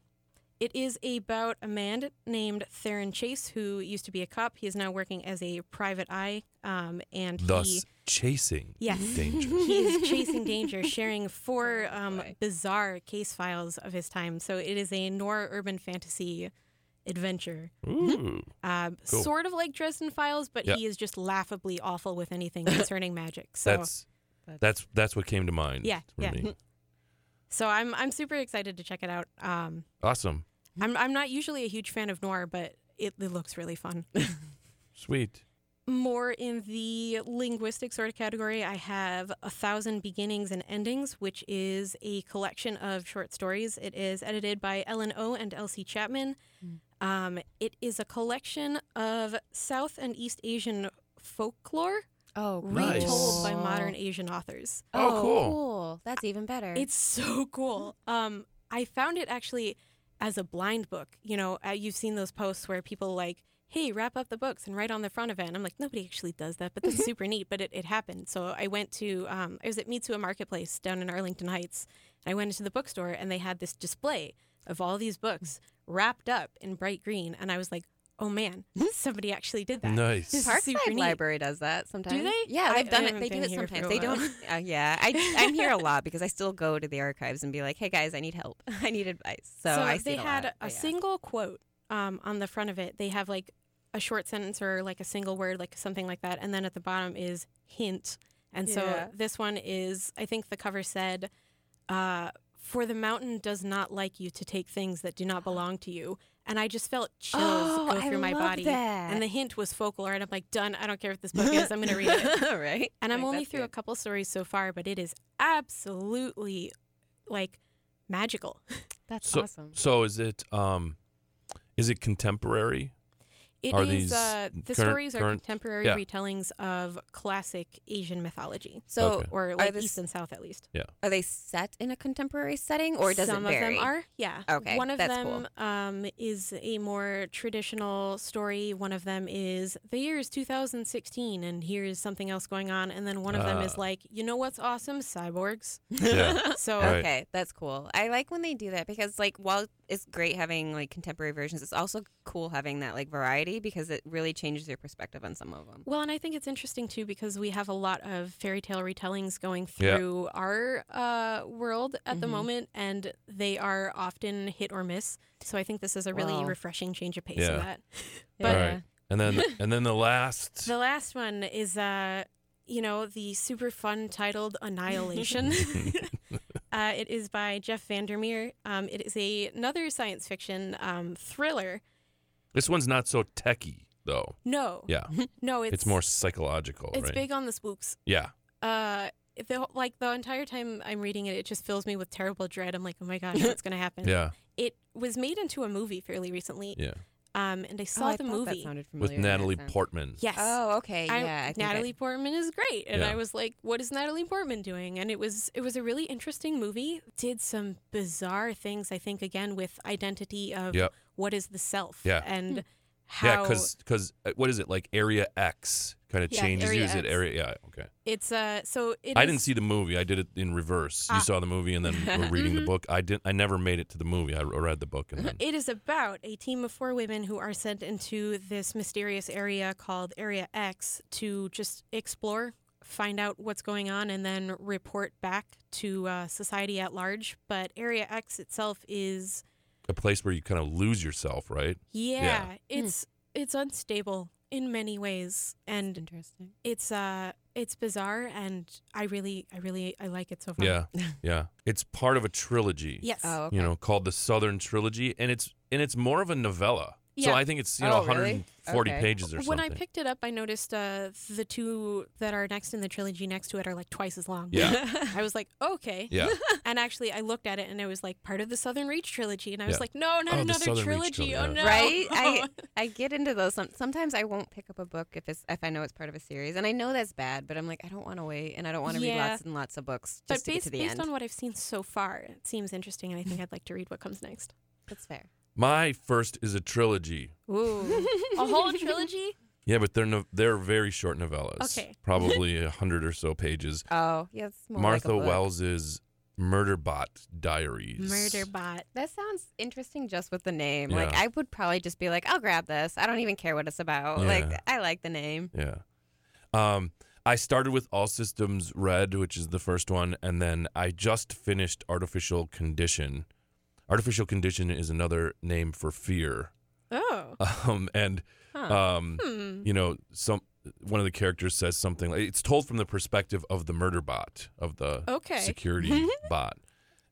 it is about a man named Theron Chase who used to be a cop. He is now working as a private eye. Um, and Thus, he chasing yes. danger. he is chasing danger, sharing four um, bizarre case files of his time. So it is a noir urban fantasy adventure, Ooh. um, Cool. sort of like Dresden Files, but Yeah. he is just laughably awful with anything concerning magic. So That's that's that's what came to mind. Yeah, for yeah. me. so I'm I'm super excited to check it out. Um, Awesome. I'm I'm not usually a huge fan of noir, but it, it looks really fun. Sweet. More in the linguistic sort of category, I have A Thousand Beginnings and Endings, which is a collection of short stories. It is edited by Ellen O and Elsie Chapman. Um, it is a collection of South and East Asian folklore Oh, Nice. retold by modern Asian authors. Oh, cool. cool. That's even better. It's so cool. Um, I found it actually as a blind book. You know, uh, you've seen those posts where people like, "Hey, wrap up the books and write on the front of it." And I'm like, nobody actually does that, but that's super neat. But it, it happened. So I went to, um, I was at Mitsuwa Marketplace down in Arlington Heights. I went into the bookstore and they had this display of all these books wrapped up in bright green, and I was like, oh man, somebody actually did that. Nice. This is Parkside. Library does that sometimes. Do they? Yeah, I- they've done it. They do it sometimes. They don't. Uh, yeah, I, I'm here a lot because I still go to the archives and be like, "Hey guys, I need help. I need advice." So, I see they it a had lot, a yeah. single quote um, on the front of it. They have like a short sentence or like a single word, like something like that, and then at the bottom is hint. And so Yeah. this one is, I think the cover said, uh, "For the mountain does not like you to take things that do not belong to you." And I just felt chills Oh, go I through my love body. that. And the hint was folklore, and I'm like, done. I don't care what this book is. I'm going to read it. right? And I'm Like, only that's through a couple stories so far, but it is absolutely like magical. That's So, awesome. so is it um, is it contemporary? It Are is. these uh, the current- stories are current- contemporary yeah. retellings of classic Asian mythology, So, Okay. or like this- East and South at least. Yeah. are they set in a contemporary setting, or does Some it vary? Some of them are, yeah. Okay, One of that's them um, is a more traditional story. One of them is the year is 2016, and here's something else going on. And then one of them is Ah. like, you know what's awesome? Cyborgs. Yeah. So Right. Okay, that's cool. I like when they do that because, like, while it's great having like contemporary versions, it's also cool having that like variety because it really changes your perspective on some of them. Well, and I think it's interesting too because we have a lot of fairy tale retellings going Yeah. through our uh, world at the Mhm. moment, and they are often hit or miss. So I think this is a really Wow. refreshing change of pace Yeah. of that. But All right. And then and then the last. The last one is, uh, you know, the super fun titled Annihilation. uh, it is by Jeff VanderMeer. Um, it is a, another science fiction um, thriller. this one's not so techy though. No, Yeah. no, It's, it's, more psychological, It's right? big on the spooks. Yeah. uh the like the entire time I'm reading it, it just fills me with terrible dread. I'm like, oh my gosh, what's gonna happen? Yeah. It was made into a movie fairly recently, Yeah. Um, and I Oh, saw I the movie. that sounded With familiar in Natalie accent. Portman. Yes. Oh, okay, yeah. I think I- Natalie Portman is great, and Yeah. I was like, "What is Natalie Portman doing?" And it was it was a really interesting movie. Did some bizarre things, I think, again with identity of Yep. what is the self, Yeah. and how Yeah, because because what is it like? Area X kind of Yeah, changes Area you. Is it area? Yeah. Okay. it's uh so it I is- didn't see the movie. I did it in reverse. You Ah. saw the movie and then we're reading the Mhm. book. I didn't. I never made it to the movie. I read the book and then. It is about a team of four women who are sent into this mysterious area called Area X to just explore, find out what's going on, and then report back to uh, society at large. But Area X itself is, a place where you kind of lose yourself, right? yeah, it's it's unstable in many ways, and Interesting. it's uh it's bizarre, and I really, I really, I like it so far. Yeah, yeah. It's part of a trilogy. Yes. Oh, okay. You know, called the Southern Trilogy, and it's and it's more of a novella. So I think it's you know Oh, really? 140 Okay. pages or When something. When I picked it up, I noticed uh, the two that are next in the trilogy next to it are like twice as long. Yeah. I was like, okay. yeah, And actually, I looked at it and it was like part of the Southern Reach trilogy. And I was Yeah. like, no, not Oh, another trilogy. trilogy, Oh, no. Right? I I get into those. Some, sometimes I won't pick up a book if it's if I know it's part of a series, and I know that's bad. But I'm like, I don't want to wait, and I don't want to read lots and lots of books just but to get to the based end. on what I've seen so far, it seems interesting. And I think I'd like to read what comes next. that's fair. My first is a trilogy. Ooh, a whole trilogy. Yeah, but they're no, they're very short novellas. Okay. Probably a hundred or so pages. Oh, yeah, Martha like. Wells's Murderbot Diaries. Murderbot. That sounds interesting just with the name. Like I would probably just be like, I'll grab this. I don't even care what it's about. Yeah. Like I like the name. Yeah. Um, I started with All Systems Red, which is the first one, and then I just finished Artificial Condition. Artificial Condition is another name for fear. Oh. Um, and Huh. um, Hmm. you know, some one of the characters says something like it's told from the perspective of the murder bot, of the Okay. security bot.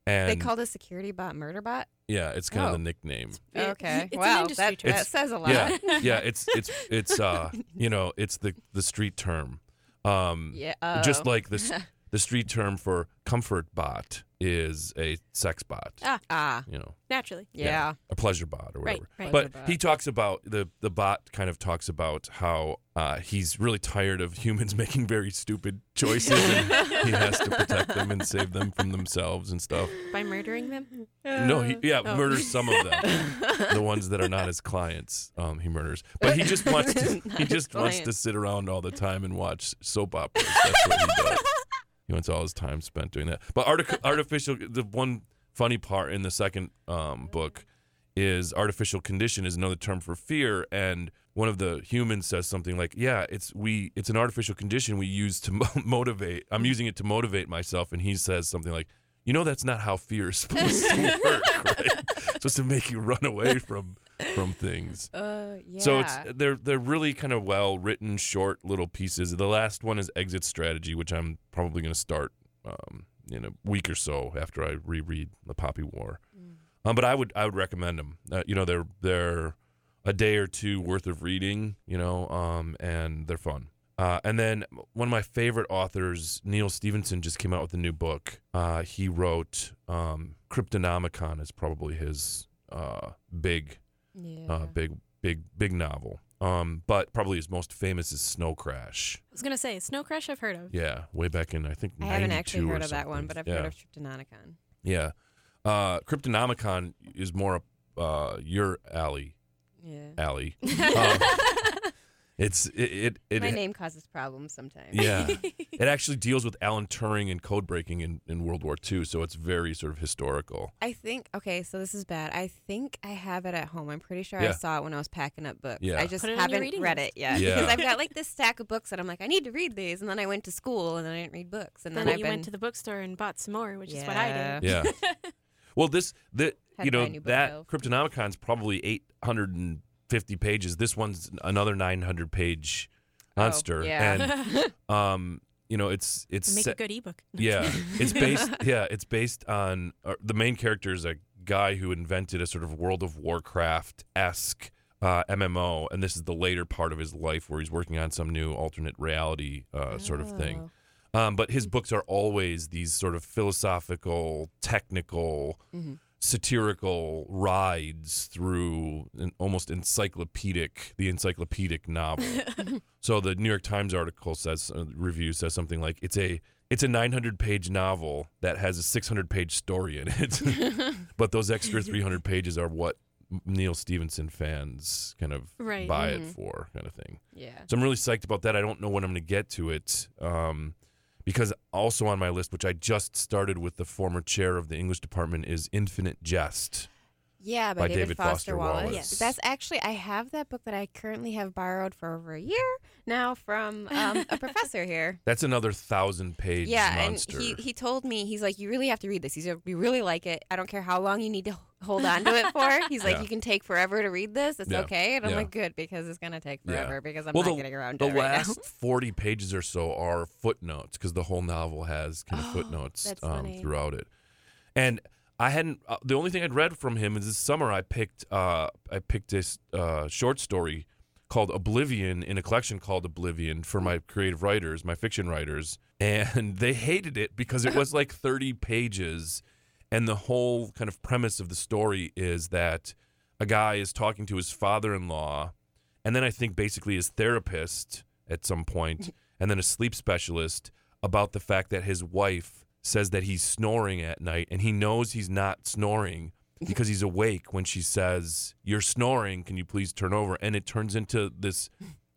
And they called a security bot murder bot. yeah, it's kind of Oh. the nickname. Okay. it's wow, industry that, term. that says a lot. Yeah, yeah, it's it's it's uh, you know, it's the the street term. Um, Yeah. just oh. like the s- the street term for comfort bot is a sex bot. Ah. ah, You know, naturally. yeah. Naturally. a pleasure bot or whatever. right. right. But Pleasure he talks about the the bot kind of talks about how uh, he's really tired of humans making very stupid choices and he has to protect them and save them from themselves and stuff. By murdering them. No, he yeah, Oh. murders some of them. the ones that are not his clients, um, he murders. But he just wants to he his just wants to sit around all the time and watch soap operas. That's what he does. He wants all his time spent doing that. But artic- artificial the one funny part in the second um, book is artificial condition is another term for fear and one of the humans says something like yeah it's we it's an artificial condition we use to mo- motivate i'm using it to motivate myself and he says something like you know that's not how fear is supposed to work right supposed to make you run away from from things Uh, yeah. so it's they're they're really kind of well written, short little pieces. The last one is Exit Strategy, which I'm probably going to start um, in a week or so after I reread The Poppy War. Um, but I would I would recommend them. Uh, you know, they're they're a day or two worth of reading. You know, um, and they're fun. Uh, and then one of my favorite authors, Neal Stephenson, just came out with a new book. Uh, he wrote um, Cryptonomicon is probably his uh, big yeah. uh, big, big, big novel. Um, but probably his most famous is Snow Crash. I was gonna say Snow Crash. I've heard of. Yeah, way back in I think I haven't actually heard of that one, but I've yeah. heard of Cryptonomicon. Yeah, uh, Cryptonomicon is more up uh, your alley. Yeah. Alley. Um, it's it it, My it name causes problems sometimes. yeah. it actually deals with Alan Turing and code breaking in, in World War II, so it's very sort of historical. I think okay, so this is bad. I think I have it at home. I'm pretty sure I Yeah. saw it when I was packing up books. Yeah. I just Put it on your haven't reading read list. it yet Yeah. because I've got like this stack of books that I'm like I need to read these, and then I went to school and then I didn't read books, and then then, I've you been went to the bookstore and bought some more, which is what I did. Yeah. well, this the Had you to buy know a new that bookshelf. Cryptonomicon's probably 850 pages. This one's another 900 page Oh, monster, yeah. and um, you know it's it's Make set- a good ebook. yeah, it's based yeah, it's based on uh, the main character is a guy who invented a sort of World of Warcraft esque. Uh, MMO, and this is the later part of his life where he's working on some new alternate reality uh, sort of thing. Oh. Um, but his books are always these sort of philosophical, technical, Mhm. Satirical rides through an almost encyclopedic, the encyclopedic novel. so the New York Times article says, uh, review says something like, it's a it's a 900 page novel that has a 600 page story in it, but those extra 300 pages are what Neal Stephenson fans kind of Right. buy it Mhm. for, kind of thing. Yeah. So I'm really psyched about that. I don't know when I'm going to get to it. Um, because also on my list, which I just started with the former chair of the English department, is Infinite Jest. Yeah, by, By David, David Foster, Foster Wallace. Wallace. Yes. That's actually I have that book that I currently have borrowed for over a year now from um, a professor here. That's another thousand page yeah, monster. and he he told me he's like you really have to read this. He's like you really like it. I don't care how long you need to hold on to it for. He's like Yeah. you can take forever to read this. It's Yeah. okay. And I'm Yeah. like good because it's gonna take forever because I'm Well, not the- getting around the to it right now. last 40 pages or so are footnotes because the whole novel has kind of Oh, footnotes um, throughout it. And I hadn't. Uh, the only thing I'd read from him is this summer. I picked. Uh, I picked this uh, short story called Oblivion in a collection called Oblivion for my creative writers, my fiction writers, and they hated it because it was like 30 pages, and the whole kind of premise of the story is that a guy is talking to his father-in-law, and then I think basically his therapist at some point, and then a sleep specialist about the fact that his wife says that he's snoring at night and he knows he's not snoring because he's awake when she says, "You're snoring. Can you please turn over?" And it turns into this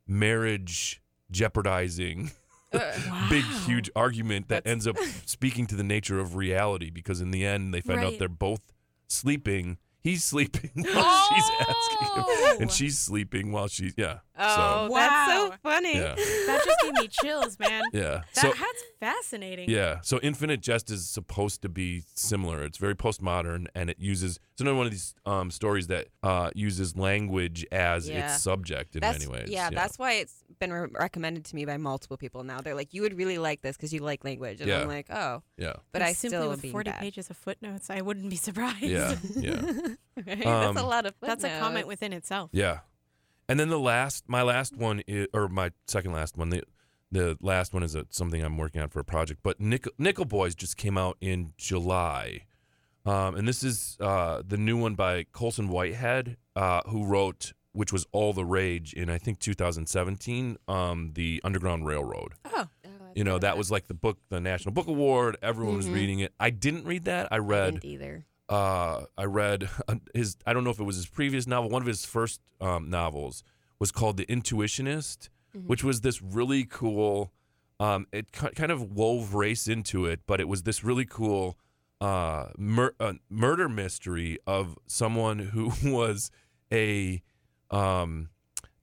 marriage jeopardizing uh, big Wow. huge argument that ends up speaking to the nature of reality because in the end they find out they're both sleeping. He's sleeping while she's asking him, Oh! and she's sleeping while she's yeah. Oh, Wow. that's so funny. Yeah. That just gave me chills, man. Yeah. That, so that's fascinating. yeah. So Infinite Jest is supposed to be similar. It's very postmodern and it uses it's another one of these um, stories that uh, uses language as Yeah. its subject in That's, many ways. Yeah, that's why it's been re- recommended to me by multiple people now. They're like, you would really like this because you like language. And Yeah. I'm like, oh. yeah. But And I simply still with 40 bad. pages of footnotes, I wouldn't be surprised. Yeah. Yeah. Right? Um, That's a lot of That's a comment within itself. Yeah. And then the last, my last one, is, or my second last one, the the last one is a, something I'm working on for a project. But Nickel, Nickel Boys just came out in July, um, and this is uh, the new one by Colson Whitehead, uh, who wrote, which was all the rage in I think 2017, um, the Underground Railroad. Oh, Oh, You know that was like the book, the National Book Award. Everyone was Mhm. reading it. I didn't read that. I I read didn't either. Uh, I read his. I don't know if it was his previous novel. One of his first um, novels was called The Intuitionist, Mhm. which was this really cool. Um, it ki- kind of wove race into it, but it was this really cool uh, mur- uh, murder mystery of someone who was a um,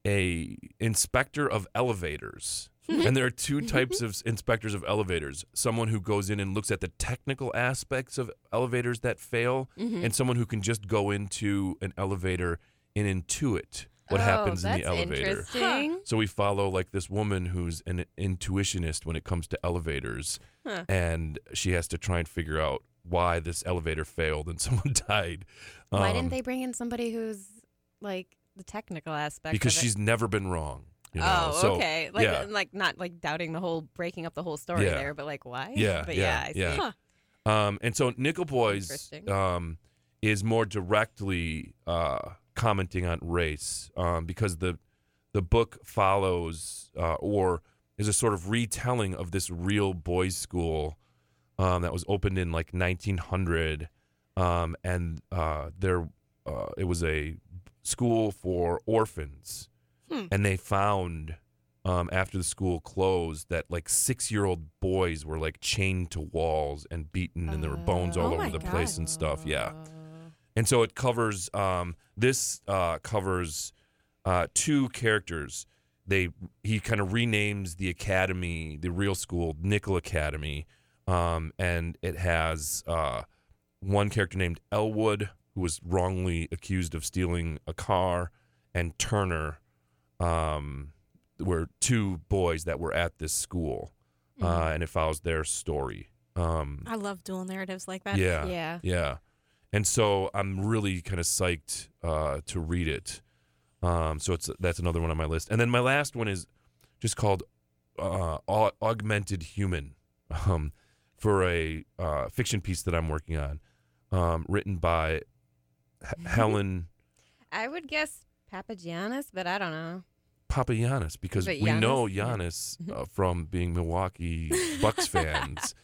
a inspector of elevators. and there are two types of inspectors of elevators someone who goes in and looks at the technical aspects of elevators that fail Mhm. and someone who can just go into an elevator and intuit what Oh, happens in the that's elevator Interesting. so we follow like this woman who's an intuitionist when it comes to elevators Huh. and she has to try and figure out why this elevator failed and someone died Why Um, didn't they bring in somebody who's like the technical aspect? because she's never been wrong you know? Oh, so okay. Like, yeah. like not like doubting the whole, breaking up the whole story Yeah. there, but like why? Yeah, but yeah, yeah, I yeah. Huh. Um, and so Nickel Boys um, is more directly uh, commenting on race um, because the the book follows uh, or is a sort of retelling of this real boys' school um, that was opened in like 1900, um, and uh, there uh, it was a school for orphans, Hmm. and they found. Um, after the school closed, that like six-year-old boys were like chained to walls and beaten, and there were bones all Oh over the place and stuff. Yeah, and so it covers um, this uh, covers uh, two characters. They he kind of renames the academy, the real school, Nickel Academy, um, and it has uh, one character named Elwood who was wrongly accused of stealing a car, and Turner, um, were two boys that were at this school, Mm-hmm. uh, and it follows their story. Um, I love dual narratives like that. yeah, yeah. yeah. And so I'm really kind of psyched uh, to read it. Um, so it's that's another one on my list. And then my last one is just called uh, Au- Augmented Human um, for a uh, fiction piece that I'm working on, um, written by H- Helen I would guess Papagiannis, but I don't know. Papagiannis because But we know Giannis? Giannis uh, from being Milwaukee Bucks fans.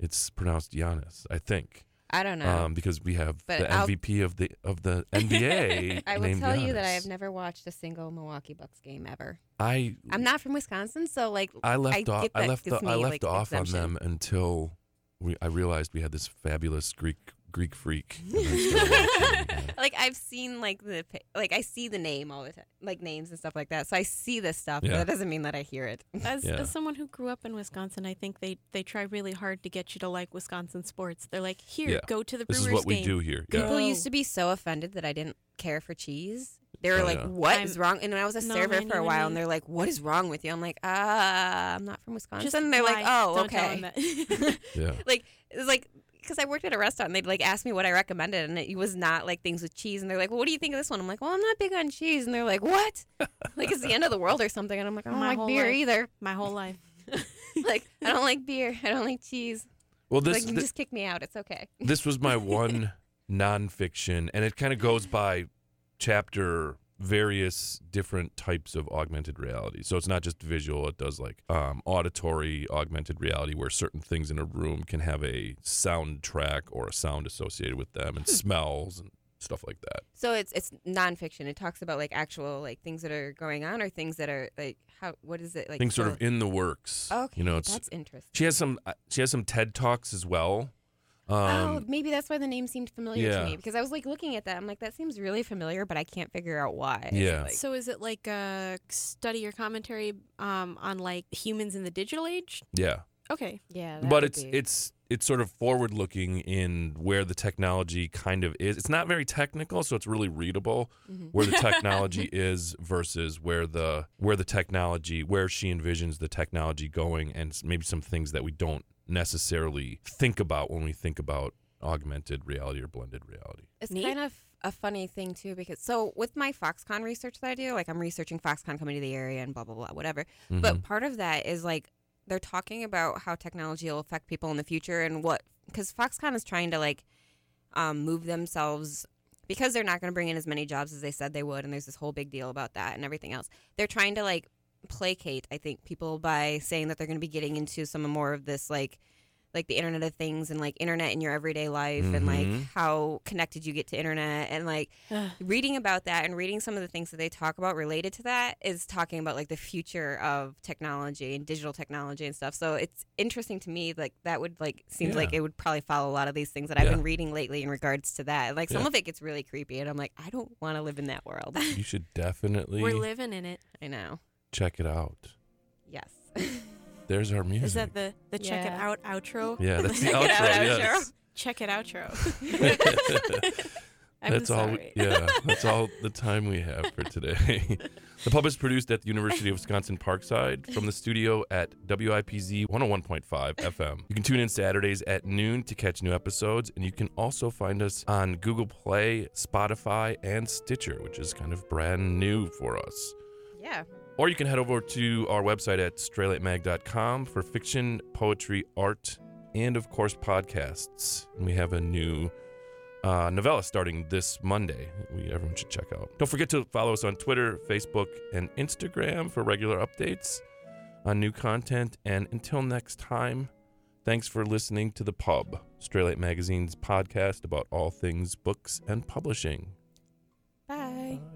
It's pronounced Giannis, I think. I don't know. um, because we have But the I'll- MVP of the of the NBA. I will tell you that I have never watched a single Milwaukee Bucks game ever. I I'm not from Wisconsin, so like I left I off. I left. the- I left like, off on them until we. I realized we had this fabulous Greek Greek freak. and I started watching like I've seen like the like I see the name all the time, like names and stuff like that. So I see this stuff, Yeah. but that doesn't mean that I hear it. As, Yeah. as someone who grew up in Wisconsin, I think they, they try really hard to get you to like Wisconsin sports. They're like, here, Yeah. go to the This Brewers is what we game. do here. Yeah. People Go. used to be so offended that I didn't care for cheese. They were Oh, like, yeah. "What is I'm- wrong?" And I was a No, server for a you and while, and they're like, "What is wrong with you?" I'm like, "Ah, I'm not from Wisconsin." Just they're like, "Oh, Don't tell okay." them that. Yeah. like it's like because I worked at a restaurant and they'd like ask me what I recommended and it was not like things with cheese and they're like, well, what do you think of this one? I'm like, well, I'm not big on cheese and they're like, what? like it's the end of the world or something and I'm like, I oh, don't My like beer life. either. My whole life. like I don't like beer. I don't like cheese. Well, like this you can thi- just kick me out. It's okay. this was my one nonfiction, and it kind of goes by chapter various different types of augmented reality. So it's not just visual; it does like um, auditory augmented reality, where certain things in a room can have a soundtrack or a sound associated with them, and smells and stuff like that. So it's it's nonfiction. It talks about like actual like things that are going on or things that are like how what is it like Things sort of in the works. Okay, you know, it's that's interesting. she has some uh, she has some TED talks as well. Um, oh, maybe that's why the name seemed familiar yeah. to me because I was like looking at that. I'm like, that seems really familiar, but I can't figure out why. Yeah. like- So is it like a study or commentary um, on like humans in the digital age? yeah. Okay. yeah. but it's be- it's it's sort of forward looking in where the technology kind of is. It's not very technical, so it's really readable Mhm. where the technology is versus where the where the technology where she envisions the technology going and maybe some things that we don't necessarily think about when we think about augmented reality or blended reality. It's Neat. kind of a funny thing too because so with my Foxconn research that I do, like I'm researching Foxconn coming to the area and blah blah blah whatever. But Mhm. part of that is like they're talking about how technology will affect people in the future and what because Foxconn is trying to like um, move themselves because they're not going to bring in as many jobs as they said they would, and there's this whole big deal about that and everything else. They're trying to like placate, I think, people by saying that they're going to be getting into some more of this like like the internet of things and like internet in your everyday life and like Mhm. how connected you get to internet and like reading about that and reading some of the things that they talk about related to that is talking about like the future of technology and digital technology and stuff. So it's interesting to me like that would like seems Yeah. like it would probably follow a lot of these things that I've been reading lately in regards to that. Like some Yeah. of it gets really creepy and I'm like I don't want to live in that world. You should definitely We're living in it. I know. Check it out. Yes. There's our music. Is that the the check it out outro? yeah, that's the Check it outro. out, yes. Check it outro. I'm that's all. sorry. Yeah, that's all the time we have for today. the pub is produced at the University of Wisconsin Parkside from the studio at WIPZ 101.5 FM. You can tune in Saturdays at noon to catch new episodes, and you can also find us on Google Play, Spotify, and Stitcher, which is kind of brand new for us. Yeah. Or you can head over to our website at straylightmag.com for fiction, poetry, art, and of course podcasts. And we have a new uh, novella starting this Monday. We everyone should check out. Don't forget to follow us on Twitter, Facebook, and Instagram for regular updates on new content. And until next time, thanks for listening to the Pub, Straylight Magazine's podcast about all things books and publishing. Bye. Bye.